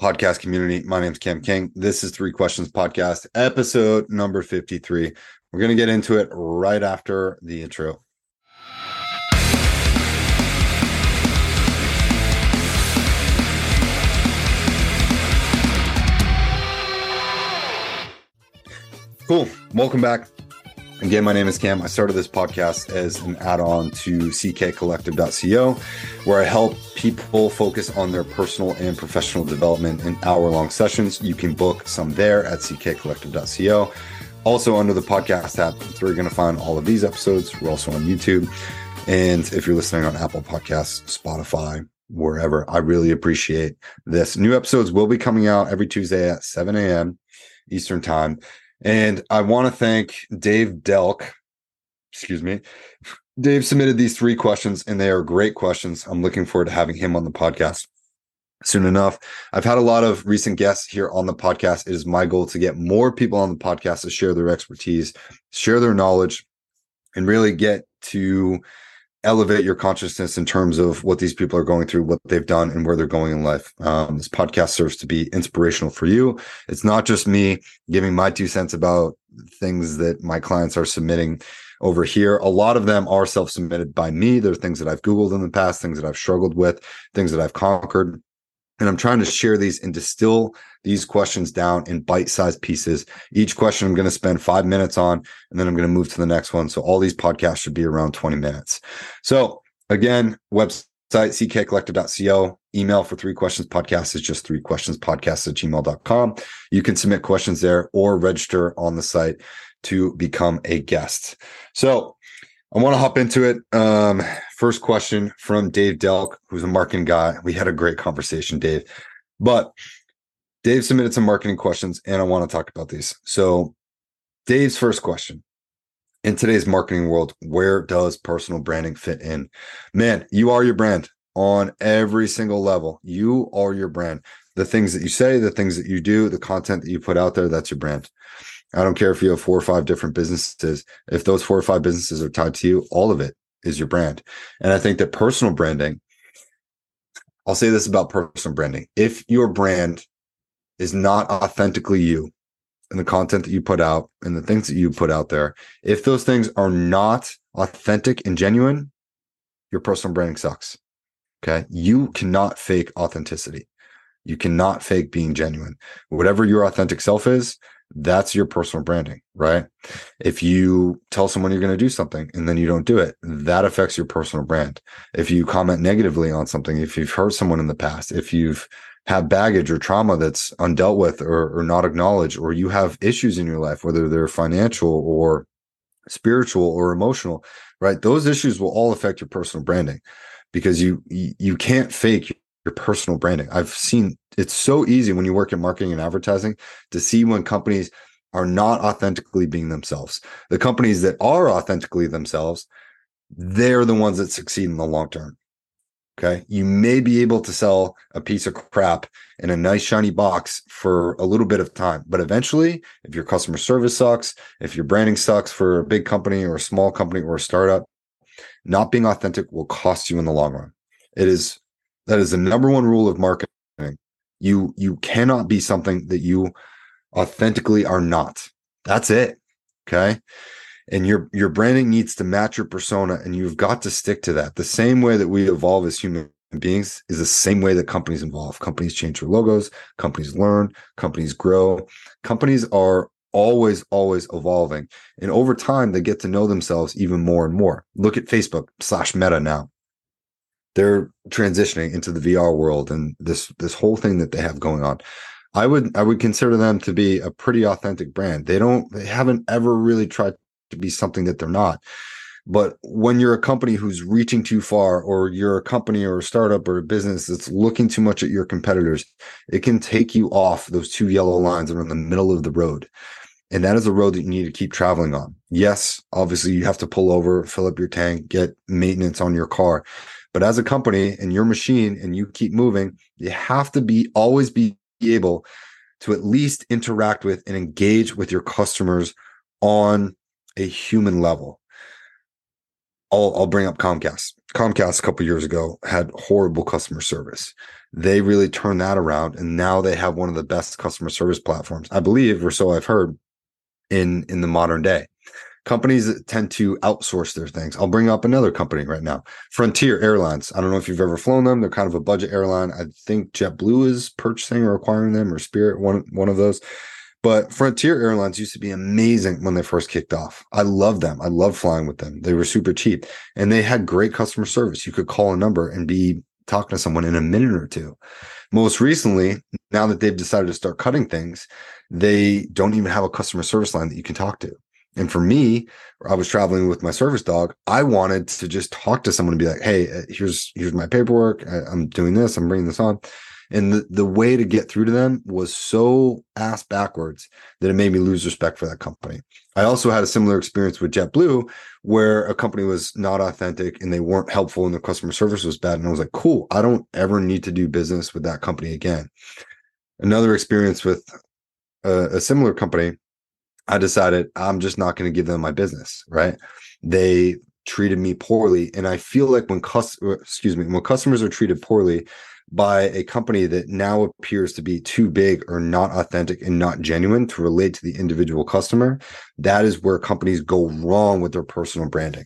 podcast community? My name is Cam King. This is Three Questions Podcast, episode number 53. We're going to get into it right after the intro. Cool. Welcome back. Again, my name is Cam. I started this podcast as an add on to ckcollective.co, where I help people focus on their personal and professional development in hour long sessions. You can book some there at ckcollective.co. Also, under the podcast app, that's where you're going to find all of these episodes. We're also on YouTube. And if you're listening on Apple Podcasts, Spotify, wherever, I really appreciate this. New episodes will be coming out every Tuesday at 7 a.m. Eastern Time. And I want to thank Dave Delk. Excuse me. Dave submitted these three questions, and they are great questions. I'm looking forward to having him on the podcast soon enough. I've had a lot of recent guests here on the podcast. It is my goal to get more people on the podcast to share their expertise, share their knowledge, and really get to elevate your consciousness in terms of what these people are going through, what they've done, and where they're going in life. Um, this podcast serves to be inspirational for you. It's not just me giving my two cents about things that my clients are submitting over here. A lot of them are self submitted by me. They're things that I've Googled in the past, things that I've struggled with, things that I've conquered. And I'm trying to share these and distill these questions down in bite sized pieces. Each question I'm going to spend five minutes on, and then I'm going to move to the next one. So all these podcasts should be around 20 minutes. So again, website ckcollective.co. Email for three questions podcast is just three questions podcast at gmail.com. You can submit questions there or register on the site to become a guest. So I want to hop into it. Um, first question from Dave Delk, who's a marketing guy. We had a great conversation, Dave. But Dave submitted some marketing questions, and I want to talk about these. So, Dave's first question in today's marketing world, where does personal branding fit in? Man, you are your brand on every single level. You are your brand. The things that you say, the things that you do, the content that you put out there, that's your brand. I don't care if you have four or five different businesses. If those four or five businesses are tied to you, all of it is your brand. And I think that personal branding, I'll say this about personal branding. If your brand is not authentically you and the content that you put out and the things that you put out there, if those things are not authentic and genuine, your personal branding sucks. Okay. You cannot fake authenticity. You cannot fake being genuine. Whatever your authentic self is, that's your personal branding, right? If you tell someone you're going to do something and then you don't do it, that affects your personal brand. If you comment negatively on something, if you've hurt someone in the past, if you've had baggage or trauma that's undealt with or, or not acknowledged, or you have issues in your life, whether they're financial or spiritual or emotional, right? Those issues will all affect your personal branding because you you can't fake your personal branding. I've seen it's so easy when you work in marketing and advertising to see when companies are not authentically being themselves. The companies that are authentically themselves, they're the ones that succeed in the long term. Okay. You may be able to sell a piece of crap in a nice shiny box for a little bit of time, but eventually, if your customer service sucks, if your branding sucks for a big company or a small company or a startup, not being authentic will cost you in the long run. It is that is the number one rule of marketing. You you cannot be something that you authentically are not. That's it. Okay. And your your branding needs to match your persona and you've got to stick to that. The same way that we evolve as human beings is the same way that companies evolve. Companies change their logos, companies learn, companies grow. Companies are always always evolving and over time they get to know themselves even more and more look at facebook slash meta now they're transitioning into the VR world and this this whole thing that they have going on. I would I would consider them to be a pretty authentic brand. They don't they haven't ever really tried to be something that they're not. But when you're a company who's reaching too far, or you're a company or a startup or a business that's looking too much at your competitors, it can take you off those two yellow lines that are in the middle of the road. And that is a road that you need to keep traveling on. Yes, obviously you have to pull over, fill up your tank, get maintenance on your car. But as a company and your machine and you keep moving, you have to be always be able to at least interact with and engage with your customers on a human level. I'll, I'll bring up Comcast. Comcast a couple years ago had horrible customer service. They really turned that around, and now they have one of the best customer service platforms, I believe, or so I've heard, in in the modern day. Companies tend to outsource their things. I'll bring up another company right now, Frontier Airlines. I don't know if you've ever flown them. They're kind of a budget airline. I think JetBlue is purchasing or acquiring them, or Spirit, one one of those. But Frontier Airlines used to be amazing when they first kicked off. I love them. I love flying with them. They were super cheap and they had great customer service. You could call a number and be talking to someone in a minute or two. Most recently, now that they've decided to start cutting things, they don't even have a customer service line that you can talk to. And for me, I was traveling with my service dog. I wanted to just talk to someone and be like, "Hey, uh, here's here's my paperwork. I'm doing this. I'm bringing this on." And the, the way to get through to them was so ass backwards that it made me lose respect for that company. I also had a similar experience with JetBlue where a company was not authentic and they weren't helpful and the customer service was bad. And I was like, cool, I don't ever need to do business with that company again. Another experience with a, a similar company, I decided I'm just not going to give them my business, right? They treated me poorly. And I feel like when cus- uh, excuse me, when customers are treated poorly, by a company that now appears to be too big or not authentic and not genuine to relate to the individual customer, that is where companies go wrong with their personal branding.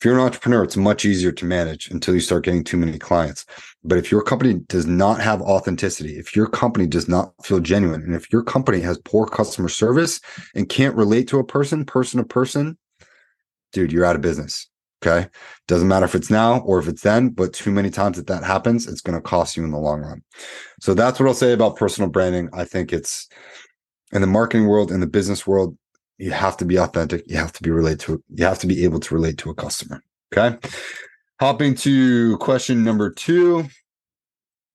If you're an entrepreneur, it's much easier to manage until you start getting too many clients. But if your company does not have authenticity, if your company does not feel genuine, and if your company has poor customer service and can't relate to a person, person to person, dude, you're out of business. Okay. Doesn't matter if it's now or if it's then, but too many times that that happens, it's going to cost you in the long run. So that's what I'll say about personal branding. I think it's in the marketing world, in the business world, you have to be authentic. You have to be relate to, you have to be able to relate to a customer. Okay. Hopping to question number two.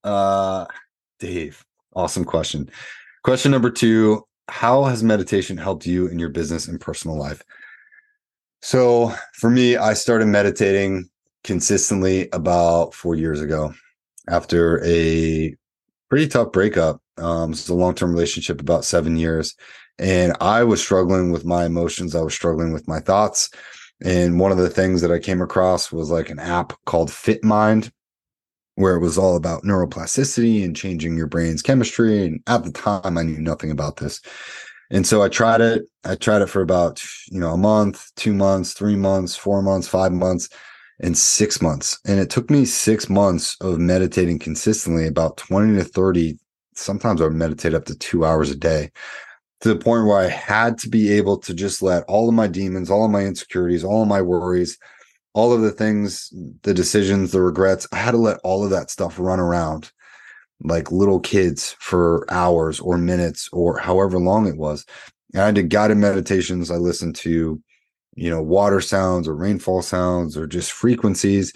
Uh, Dave, awesome question. Question number two How has meditation helped you in your business and personal life? So for me, I started meditating consistently about four years ago after a pretty tough breakup. Um, it's a long term relationship, about seven years. And I was struggling with my emotions. I was struggling with my thoughts. And one of the things that I came across was like an app called FitMind, where it was all about neuroplasticity and changing your brain's chemistry. And at the time, I knew nothing about this. And so I tried it. I tried it for about, you know, a month, two months, three months, four months, five months, and six months. And it took me six months of meditating consistently, about 20 to 30. Sometimes I would meditate up to two hours a day to the point where I had to be able to just let all of my demons, all of my insecurities, all of my worries, all of the things, the decisions, the regrets, I had to let all of that stuff run around like little kids for hours or minutes or however long it was. And I did guided meditations. I listened to, you know, water sounds or rainfall sounds or just frequencies,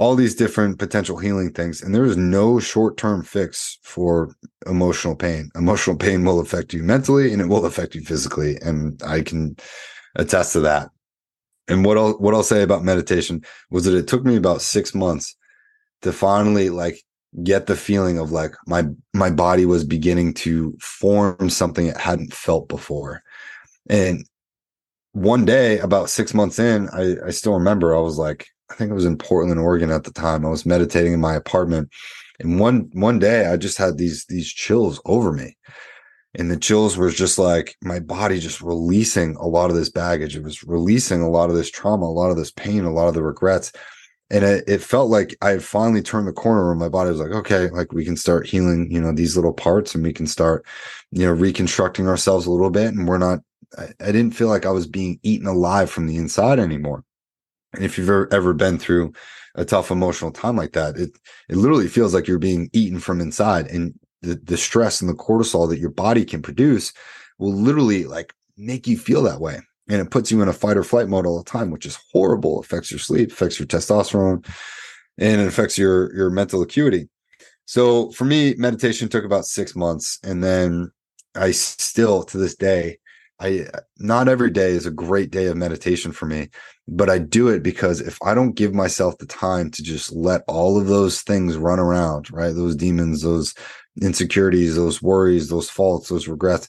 all these different potential healing things. And there is no short term fix for emotional pain. Emotional pain will affect you mentally and it will affect you physically. And I can attest to that. And what I'll what I'll say about meditation was that it took me about six months to finally like get the feeling of like my my body was beginning to form something it hadn't felt before and one day about six months in I, I still remember i was like i think i was in portland oregon at the time i was meditating in my apartment and one one day i just had these these chills over me and the chills were just like my body just releasing a lot of this baggage it was releasing a lot of this trauma a lot of this pain a lot of the regrets and it, it felt like I had finally turned the corner where my body was like, okay, like we can start healing, you know, these little parts and we can start, you know, reconstructing ourselves a little bit. And we're not, I, I didn't feel like I was being eaten alive from the inside anymore. And if you've ever, ever been through a tough emotional time like that, it, it literally feels like you're being eaten from inside and the, the stress and the cortisol that your body can produce will literally like make you feel that way and it puts you in a fight or flight mode all the time, which is horrible. It affects your sleep, affects your testosterone, and it affects your your mental acuity. So for me, meditation took about six months, and then I still to this day, I uh, not every day is a great day of meditation for me, but I do it because if I don't give myself the time to just let all of those things run around, right? Those demons, those insecurities, those worries, those faults, those regrets,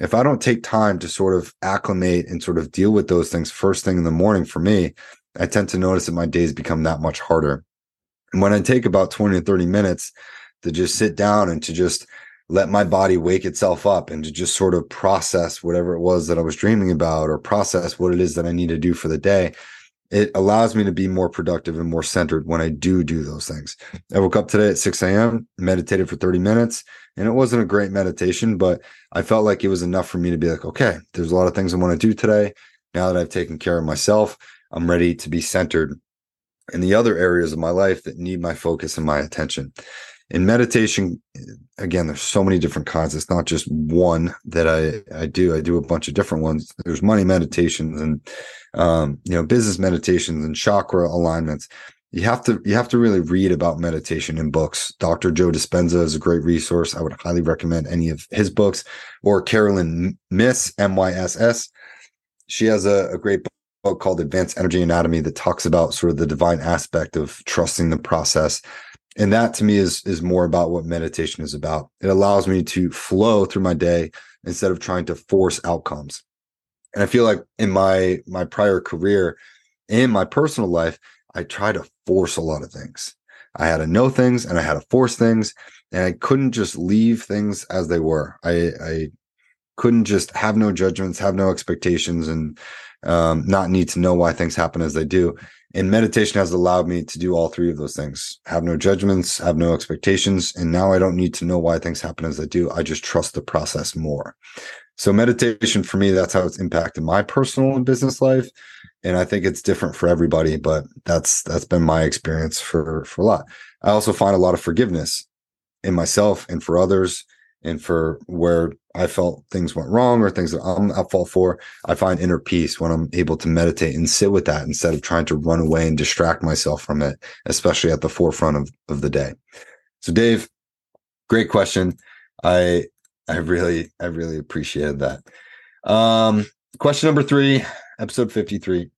if I don't take time to sort of acclimate and sort of deal with those things first thing in the morning for me, I tend to notice that my days become that much harder. And when I take about 20 to 30 minutes to just sit down and to just let my body wake itself up and to just sort of process whatever it was that I was dreaming about or process what it is that I need to do for the day, it allows me to be more productive and more centered when I do do those things. I woke up today at 6 a.m., meditated for 30 minutes, and it wasn't a great meditation, but I felt like it was enough for me to be like, okay, there's a lot of things I want to do today. Now that I've taken care of myself, I'm ready to be centered in the other areas of my life that need my focus and my attention in meditation again there's so many different kinds. It's not just one that i i do. I do a bunch of different ones. There's money meditations and um, you know business meditations and chakra alignments. You have to you have to really read about meditation in books. Dr joe dispenza is a great resource. I would highly recommend any of his books or Caroline Myss m-y-s-s she has a, a great book called advanced energy anatomy that talks about sort of the divine aspect of trusting the process and that to me is is more about what meditation is about. It allows me to flow through my day instead of trying to force outcomes. And i feel like in my my prior career in my personal life i try to force a lot of things. I had to know things and i had to force things and i couldn't just leave things as they were. I i couldn't just have no judgments have no expectations and um, not need to know why things happen as they do. And meditation has allowed me to do all three of those things. Have no judgments have no expectations and now i don't need to know why things happen as they do. I just trust the process more. So meditation for me that's how it's impacted my personal and business life. And i think it's different for everybody but that's that's been my experience for for a lot. I also find a lot of forgiveness in myself and for others and for where I felt things went wrong or things that I'm at fault for, I find inner peace when I'm able to meditate and sit with that instead of trying to run away and distract myself from it, especially at the forefront of, of the day. So, Dave, great question. I I really I really appreciated that. Um, question number three, episode 53.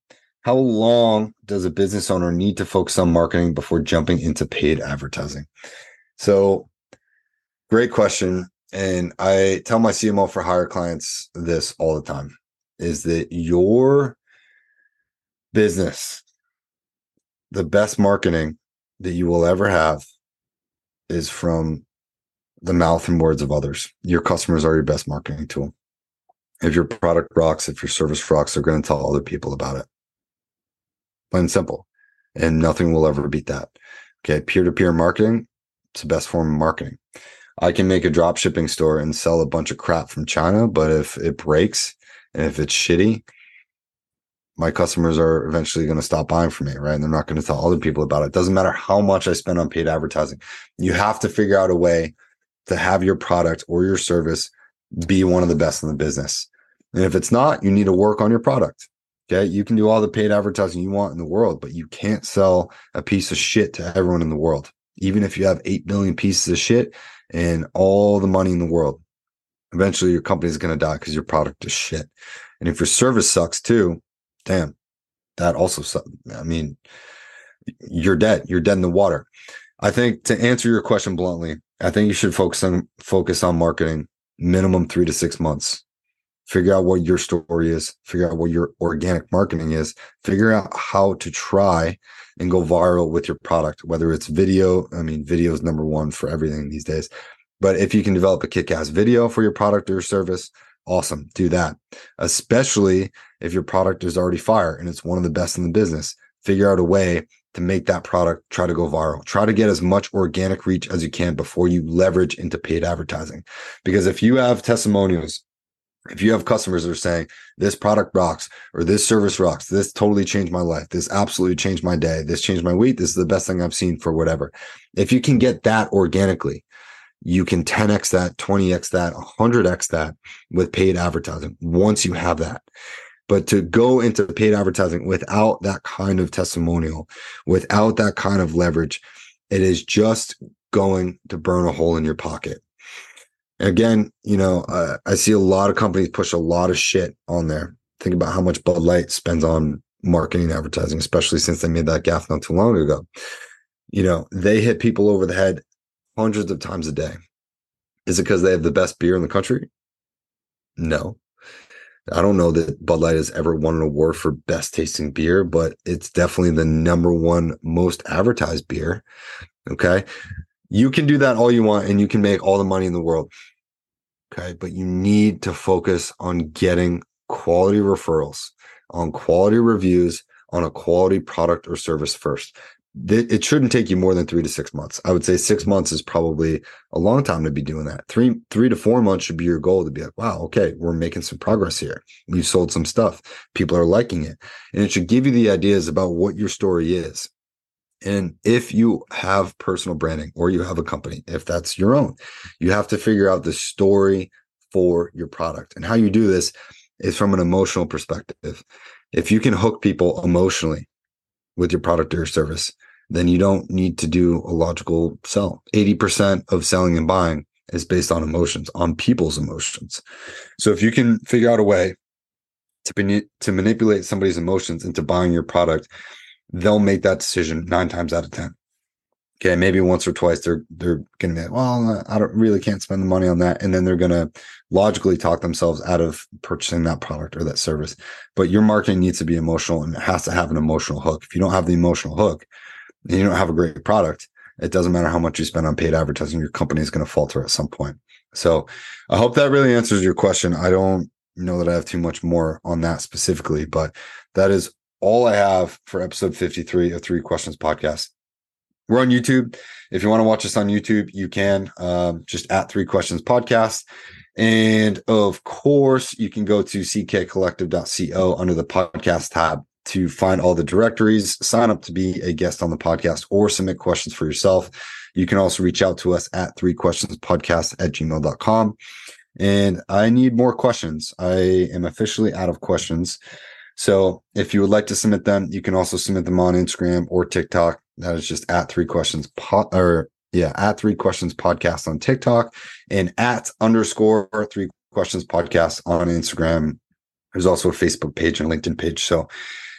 How long does a business owner need to focus on marketing before jumping into paid advertising? So Great question. And I tell my CMO for hire clients this all the time is that your business, the best marketing that you will ever have is from the mouth and words of others. Your customers are your best marketing tool. If your product rocks, if your service rocks, they're going to tell other people about it. Plain and simple. And nothing will ever beat that. Okay. Peer to peer marketing, it's the best form of marketing. I can make a drop shipping store and sell a bunch of crap from China, but if it breaks and if it's shitty, my customers are eventually going to stop buying from me, right? And they're not going to tell other people about it. Doesn't matter how much I spend on paid advertising. You have to figure out a way to have your product or your service be one of the best in the business. And if it's not, you need to work on your product. Okay. You can do all the paid advertising you want in the world, but you can't sell a piece of shit to everyone in the world. Even if you have 8 billion pieces of shit, and all the money in the world. Eventually, your company is going to die because your product is shit. And if your service sucks too, damn, that also sucks. I mean, you're dead. You're dead in the water. I think to answer your question bluntly, I think you should focus on focus on marketing minimum three to six months. Figure out what your story is. Figure out what your organic marketing is. Figure out how to try and go viral with your product, whether it's video. I mean, video is number one for everything these days. But if you can develop a kick ass video for your product or service, awesome. Do that. Especially if your product is already fire and it's one of the best in the business. Figure out a way to make that product try to go viral. Try to get as much organic reach as you can before you leverage into paid advertising. Because if you have testimonials if you have customers that are saying this product rocks or this service rocks, this totally changed my life, this absolutely changed my day, this changed my week, this is the best thing I've seen for whatever. If you can get that organically, you can 10x that, 20x that, 100x that with paid advertising once you have that. But to go into paid advertising without that kind of testimonial, without that kind of leverage, it is just going to burn a hole in your pocket again, you know, uh, I see a lot of companies push a lot of shit on there. Think about how much Bud Light spends on marketing advertising, especially since they made that gaff not too long ago. You know, they hit people over the head hundreds of times a day. Is it because they have the best beer in the country? No. I don't know that Bud Light has ever won an award for best tasting beer, but it's definitely the number one most advertised beer. Okay. You can do that all you want and you can make all the money in the world. Okay. But you need to focus on getting quality referrals, on quality reviews, on a quality product or service first it shouldn't take you more than three to six months. I would say six months is probably a long time to be doing that. Three, three to four months should be your goal to be like, wow, okay, we're making some progress here. We've sold some stuff. People are liking it. And it should give you the ideas about what your story is. And if you have personal branding or you have a company, if that's your own, you have to figure out the story for your product. And how you do this is from an emotional perspective. If you can hook people emotionally with your product or your service, then you don't need to do a logical sell. 80% of selling and buying is based on emotions, on people's emotions. So if you can figure out a way to, to manipulate somebody's emotions into buying your product, they'll make that decision nine times out of 10. Okay, maybe once or twice they're they're gonna be like, well, uh, I don't really can't spend the money on that, and then they're gonna logically talk themselves out of purchasing that product or that service. But your marketing needs to be emotional and it has to have an emotional hook. If you don't have the emotional hook, and you don't have a great product, it doesn't matter how much you spend on paid advertising, your company is going to falter at some point. So I hope that really answers your question. I don't know that I have too much more on that specifically, but that is all I have for episode 53 of Three Questions Podcast. We're on YouTube. If you want to watch us on YouTube, you can um, just at Three Questions Podcast. And of course, you can go to ckcollective.co under the podcast tab to find all the directories, sign up to be a guest on the podcast, or submit questions for yourself. You can also reach out to us at three questions podcast at gmail.com. And I need more questions. I am officially out of questions. So if you would like to submit them, you can also submit them on Instagram or TikTok. That is just at three questions pot or yeah, at three questions podcast on TikTok and at underscore three questions podcast on Instagram. There's also a Facebook page and LinkedIn page. So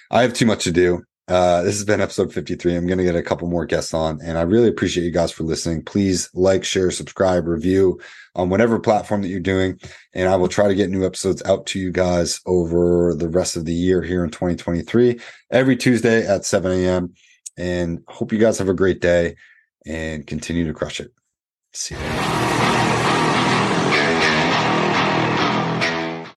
I have too much to do. Uh, this has been episode 53. I'm going to get a couple more guests on, and I really appreciate you guys for listening. Please like, share, subscribe, review on whatever platform that you're doing. And I will try to get new episodes out to you guys over the rest of the year here in 2023, every Tuesday at 7 a.m. And hope you guys have a great day and continue to crush it. See you.